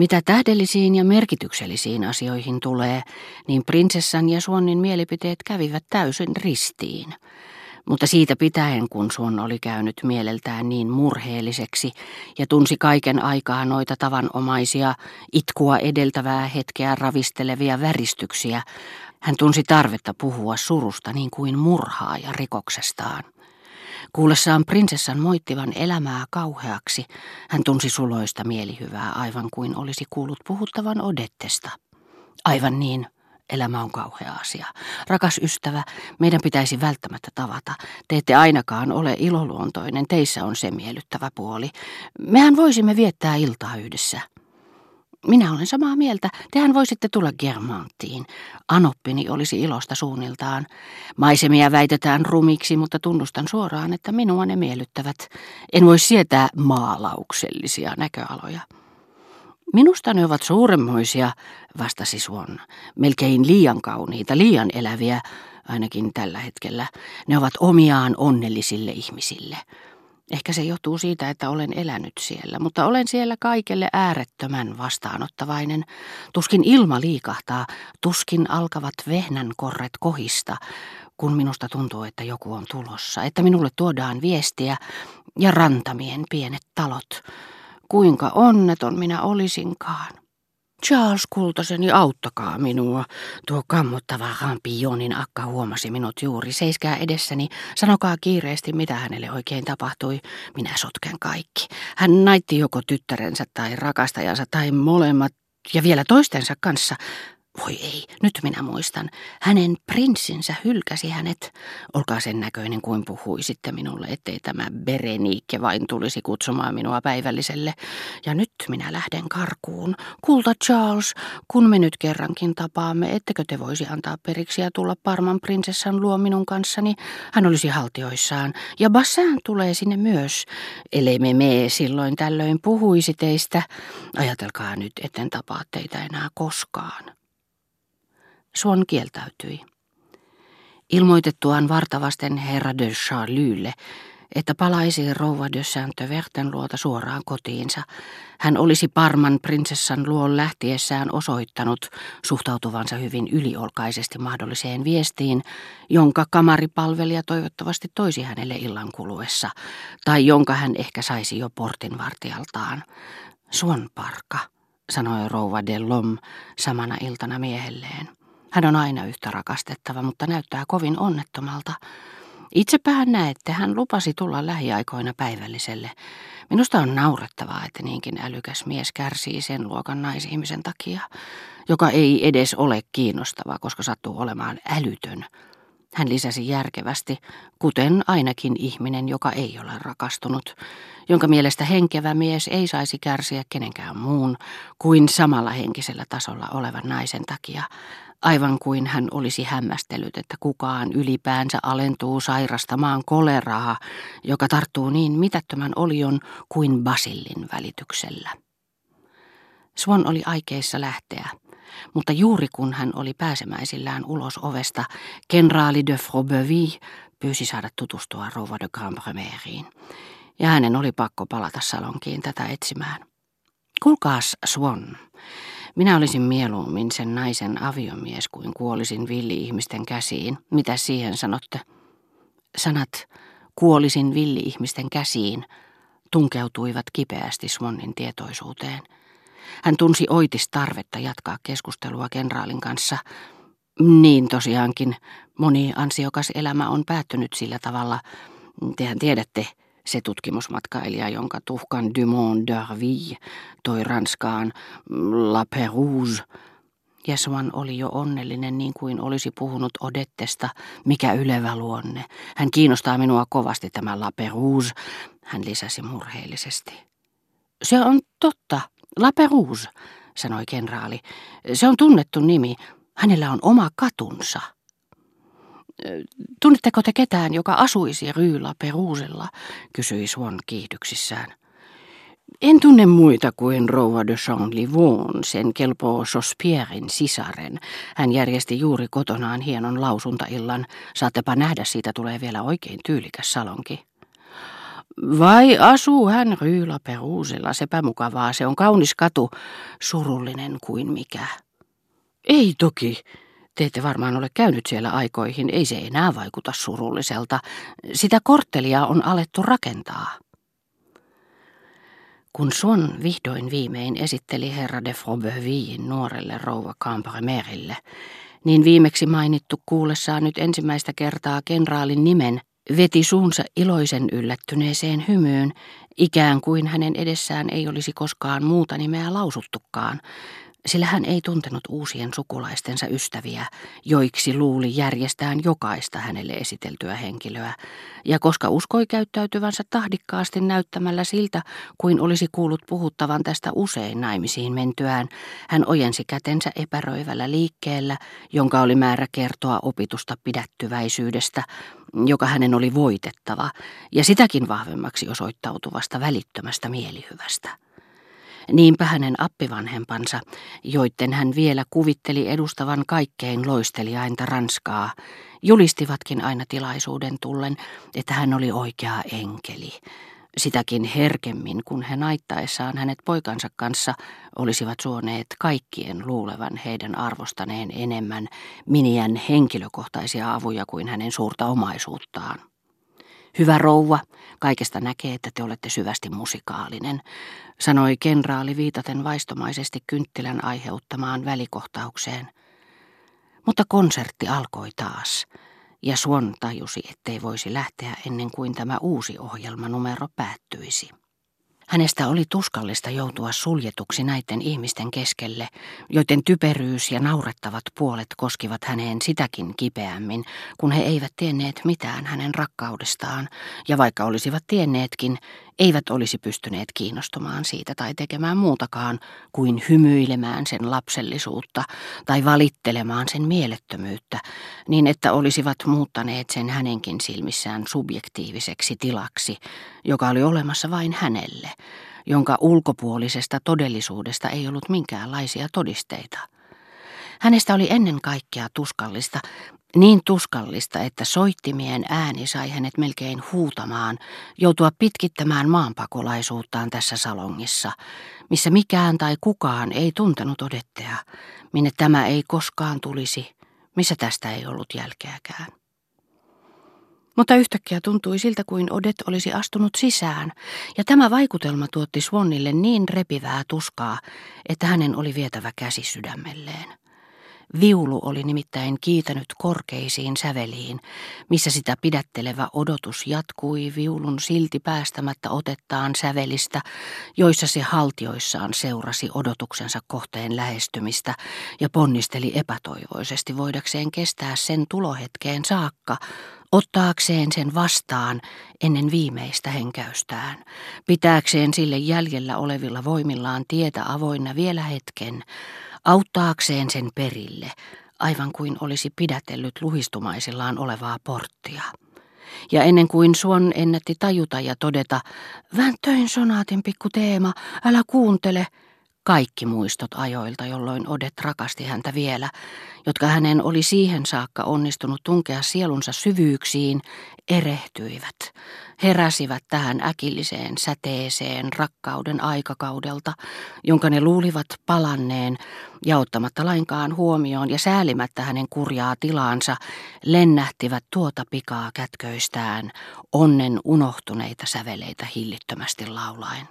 Mitä tähdellisiin ja merkityksellisiin asioihin tulee, niin prinsessan ja Suonnin mielipiteet kävivät täysin ristiin. Mutta siitä pitäen, kun Suon oli käynyt mieleltään niin murheelliseksi ja tunsi kaiken aikaa noita tavanomaisia, itkua edeltävää hetkeä ravistelevia väristyksiä, hän tunsi tarvetta puhua surusta niin kuin murhaa ja rikoksestaan. Kuullessaan prinsessan moittivan elämää kauheaksi, hän tunsi suloista mielihyvää aivan kuin olisi kuullut puhuttavan Odettesta. Aivan niin, elämä on kauhea asia. Rakas ystävä, meidän pitäisi välttämättä tavata. Te ette ainakaan ole iloluontoinen, teissä on se miellyttävä puoli. Mehän voisimme viettää iltaa yhdessä. Minä olen samaa mieltä. Tehän voisitte tulla Germanttiin. Anoppini olisi ilosta suunniltaan. Maisemia väitetään rumiksi, mutta tunnustan suoraan, että minua ne miellyttävät. En voi sietää maalauksellisia näköaloja. Minusta ne ovat suuremmoisia, vastasi Suon. Melkein liian kauniita, liian eläviä, ainakin tällä hetkellä. Ne ovat omiaan onnellisille ihmisille. Ehkä se johtuu siitä, että olen elänyt siellä, mutta olen siellä kaikelle äärettömän vastaanottavainen. Tuskin ilma liikahtaa, tuskin alkavat vehnän korret kohista, kun minusta tuntuu, että joku on tulossa, että minulle tuodaan viestiä ja rantamien pienet talot. Kuinka onneton minä olisinkaan. Charles kultaseni, auttakaa minua. Tuo kammottava rampionin akka huomasi minut juuri. Seiskää edessäni, sanokaa kiireesti, mitä hänelle oikein tapahtui. Minä sotken kaikki. Hän naitti joko tyttärensä tai rakastajansa tai molemmat ja vielä toistensa kanssa. Voi ei, nyt minä muistan. Hänen prinssinsä hylkäsi hänet. Olkaa sen näköinen kuin puhuisitte minulle, ettei tämä Bereniike vain tulisi kutsumaan minua päivälliselle. Ja nyt minä lähden karkuun. Kulta Charles, kun me nyt kerrankin tapaamme, ettekö te voisi antaa periksi ja tulla Parman prinsessan luo minun kanssani? Hän olisi haltioissaan. Ja Bassin tulee sinne myös. Ellei me mee silloin tällöin puhuisi teistä. Ajatelkaa nyt, etten tapaa teitä enää koskaan. Suon kieltäytyi. Ilmoitettuaan vartavasten herra de Charlylle, että palaisi rouva de Saint-Verten luota suoraan kotiinsa, hän olisi Parman prinsessan luon lähtiessään osoittanut suhtautuvansa hyvin yliolkaisesti mahdolliseen viestiin, jonka kamaripalvelija toivottavasti toisi hänelle illan kuluessa, tai jonka hän ehkä saisi jo portinvartijaltaan. Suon parka, sanoi rouva de Lom samana iltana miehelleen. Hän on aina yhtä rakastettava, mutta näyttää kovin onnettomalta. Itsepähän näette, hän lupasi tulla lähiaikoina päivälliselle. Minusta on naurettavaa, että niinkin älykäs mies kärsii sen luokan naisihmisen takia, joka ei edes ole kiinnostava, koska sattuu olemaan älytön. Hän lisäsi järkevästi, kuten ainakin ihminen, joka ei ole rakastunut, jonka mielestä henkevä mies ei saisi kärsiä kenenkään muun kuin samalla henkisellä tasolla olevan naisen takia, aivan kuin hän olisi hämmästellyt, että kukaan ylipäänsä alentuu sairastamaan koleraa, joka tarttuu niin mitättömän olion kuin basillin välityksellä. Swan oli aikeissa lähteä, mutta juuri kun hän oli pääsemäisillään ulos ovesta, kenraali de Frobeuville pyysi saada tutustua rouva de Grandbremeriin, ja hänen oli pakko palata salonkiin tätä etsimään. Kulkaas Swan, minä olisin mieluummin sen naisen aviomies kuin kuolisin villi-ihmisten käsiin. Mitä siihen sanotte? Sanat kuolisin villi-ihmisten käsiin tunkeutuivat kipeästi Swannin tietoisuuteen. Hän tunsi oitis tarvetta jatkaa keskustelua kenraalin kanssa. Niin tosiaankin, moni ansiokas elämä on päättynyt sillä tavalla, tehän tiedätte, se tutkimusmatkailija, jonka tuhkan Dumont d'Arville toi Ranskaan La Perouse. Jesuan oli jo onnellinen niin kuin olisi puhunut Odettesta, mikä ylevä luonne. Hän kiinnostaa minua kovasti tämä La Perouse, hän lisäsi murheellisesti. Se on totta, La Perouse, sanoi kenraali. Se on tunnettu nimi. Hänellä on oma katunsa. Tunnetteko te ketään, joka asuisi Ryyla Peruusella, kysyi Suon kiihdyksissään. En tunne muita kuin rouva de Jean sen kelpoo Sospierin sisaren. Hän järjesti juuri kotonaan hienon lausuntaillan. Saattepa nähdä, siitä tulee vielä oikein tyylikäs salonki. Vai asuu hän Ryyla Peruusella, sepä mukavaa, se on kaunis katu, surullinen kuin mikä. Ei toki, te ette varmaan ole käynyt siellä aikoihin, ei se enää vaikuta surulliselta. Sitä korttelia on alettu rakentaa. Kun Swan vihdoin viimein esitteli herra de Frobeuvillin nuorelle rouva Campremerille, niin viimeksi mainittu kuullessaan nyt ensimmäistä kertaa kenraalin nimen veti suunsa iloisen yllättyneeseen hymyyn, ikään kuin hänen edessään ei olisi koskaan muuta nimeä lausuttukaan, sillä hän ei tuntenut uusien sukulaistensa ystäviä, joiksi luuli järjestään jokaista hänelle esiteltyä henkilöä, ja koska uskoi käyttäytyvänsä tahdikkaasti näyttämällä siltä, kuin olisi kuullut puhuttavan tästä usein naimisiin mentyään, hän ojensi kätensä epäröivällä liikkeellä, jonka oli määrä kertoa opitusta pidättyväisyydestä, joka hänen oli voitettava, ja sitäkin vahvemmaksi osoittautuvasta välittömästä mielihyvästä. Niinpä hänen appivanhempansa, joiden hän vielä kuvitteli edustavan kaikkein loisteliainta Ranskaa, julistivatkin aina tilaisuuden tullen, että hän oli oikea enkeli. Sitäkin herkemmin, kun he naittaessaan hänet poikansa kanssa olisivat suoneet kaikkien luulevan heidän arvostaneen enemmän miniän henkilökohtaisia avuja kuin hänen suurta omaisuuttaan. Hyvä rouva, kaikesta näkee, että te olette syvästi musikaalinen, sanoi kenraali viitaten vaistomaisesti kynttilän aiheuttamaan välikohtaukseen. Mutta konsertti alkoi taas, ja Suon tajusi, ettei voisi lähteä ennen kuin tämä uusi ohjelmanumero päättyisi. Hänestä oli tuskallista joutua suljetuksi näiden ihmisten keskelle, joiden typeryys ja naurettavat puolet koskivat häneen sitäkin kipeämmin, kun he eivät tienneet mitään hänen rakkaudestaan, ja vaikka olisivat tienneetkin, eivät olisi pystyneet kiinnostumaan siitä tai tekemään muutakaan kuin hymyilemään sen lapsellisuutta tai valittelemaan sen mielettömyyttä, niin että olisivat muuttaneet sen hänenkin silmissään subjektiiviseksi tilaksi, joka oli olemassa vain hänelle, jonka ulkopuolisesta todellisuudesta ei ollut minkäänlaisia todisteita. Hänestä oli ennen kaikkea tuskallista, niin tuskallista, että soittimien ääni sai hänet melkein huutamaan, joutua pitkittämään maanpakolaisuuttaan tässä salongissa, missä mikään tai kukaan ei tuntenut odettea, minne tämä ei koskaan tulisi, missä tästä ei ollut jälkeäkään. Mutta yhtäkkiä tuntui siltä kuin Odet olisi astunut sisään, ja tämä vaikutelma tuotti Swannille niin repivää tuskaa, että hänen oli vietävä käsi sydämelleen. Viulu oli nimittäin kiitänyt korkeisiin säveliin, missä sitä pidättelevä odotus jatkui viulun silti päästämättä otettaan sävelistä, joissa se haltioissaan seurasi odotuksensa kohteen lähestymistä ja ponnisteli epätoivoisesti voidakseen kestää sen tulohetkeen saakka, ottaakseen sen vastaan ennen viimeistä henkäystään, pitääkseen sille jäljellä olevilla voimillaan tietä avoinna vielä hetken, auttaakseen sen perille, aivan kuin olisi pidätellyt luhistumaisillaan olevaa porttia. Ja ennen kuin Suon ennätti tajuta ja todeta, väntöin sonaatin pikku teema, älä kuuntele, kaikki muistot ajoilta, jolloin Odet rakasti häntä vielä, jotka hänen oli siihen saakka onnistunut tunkea sielunsa syvyyksiin, erehtyivät, heräsivät tähän äkilliseen säteeseen rakkauden aikakaudelta, jonka ne luulivat palanneen, ja ottamatta lainkaan huomioon ja säälimättä hänen kurjaa tilaansa, lennähtivät tuota pikaa kätköistään, onnen unohtuneita säveleitä hillittömästi laulaen.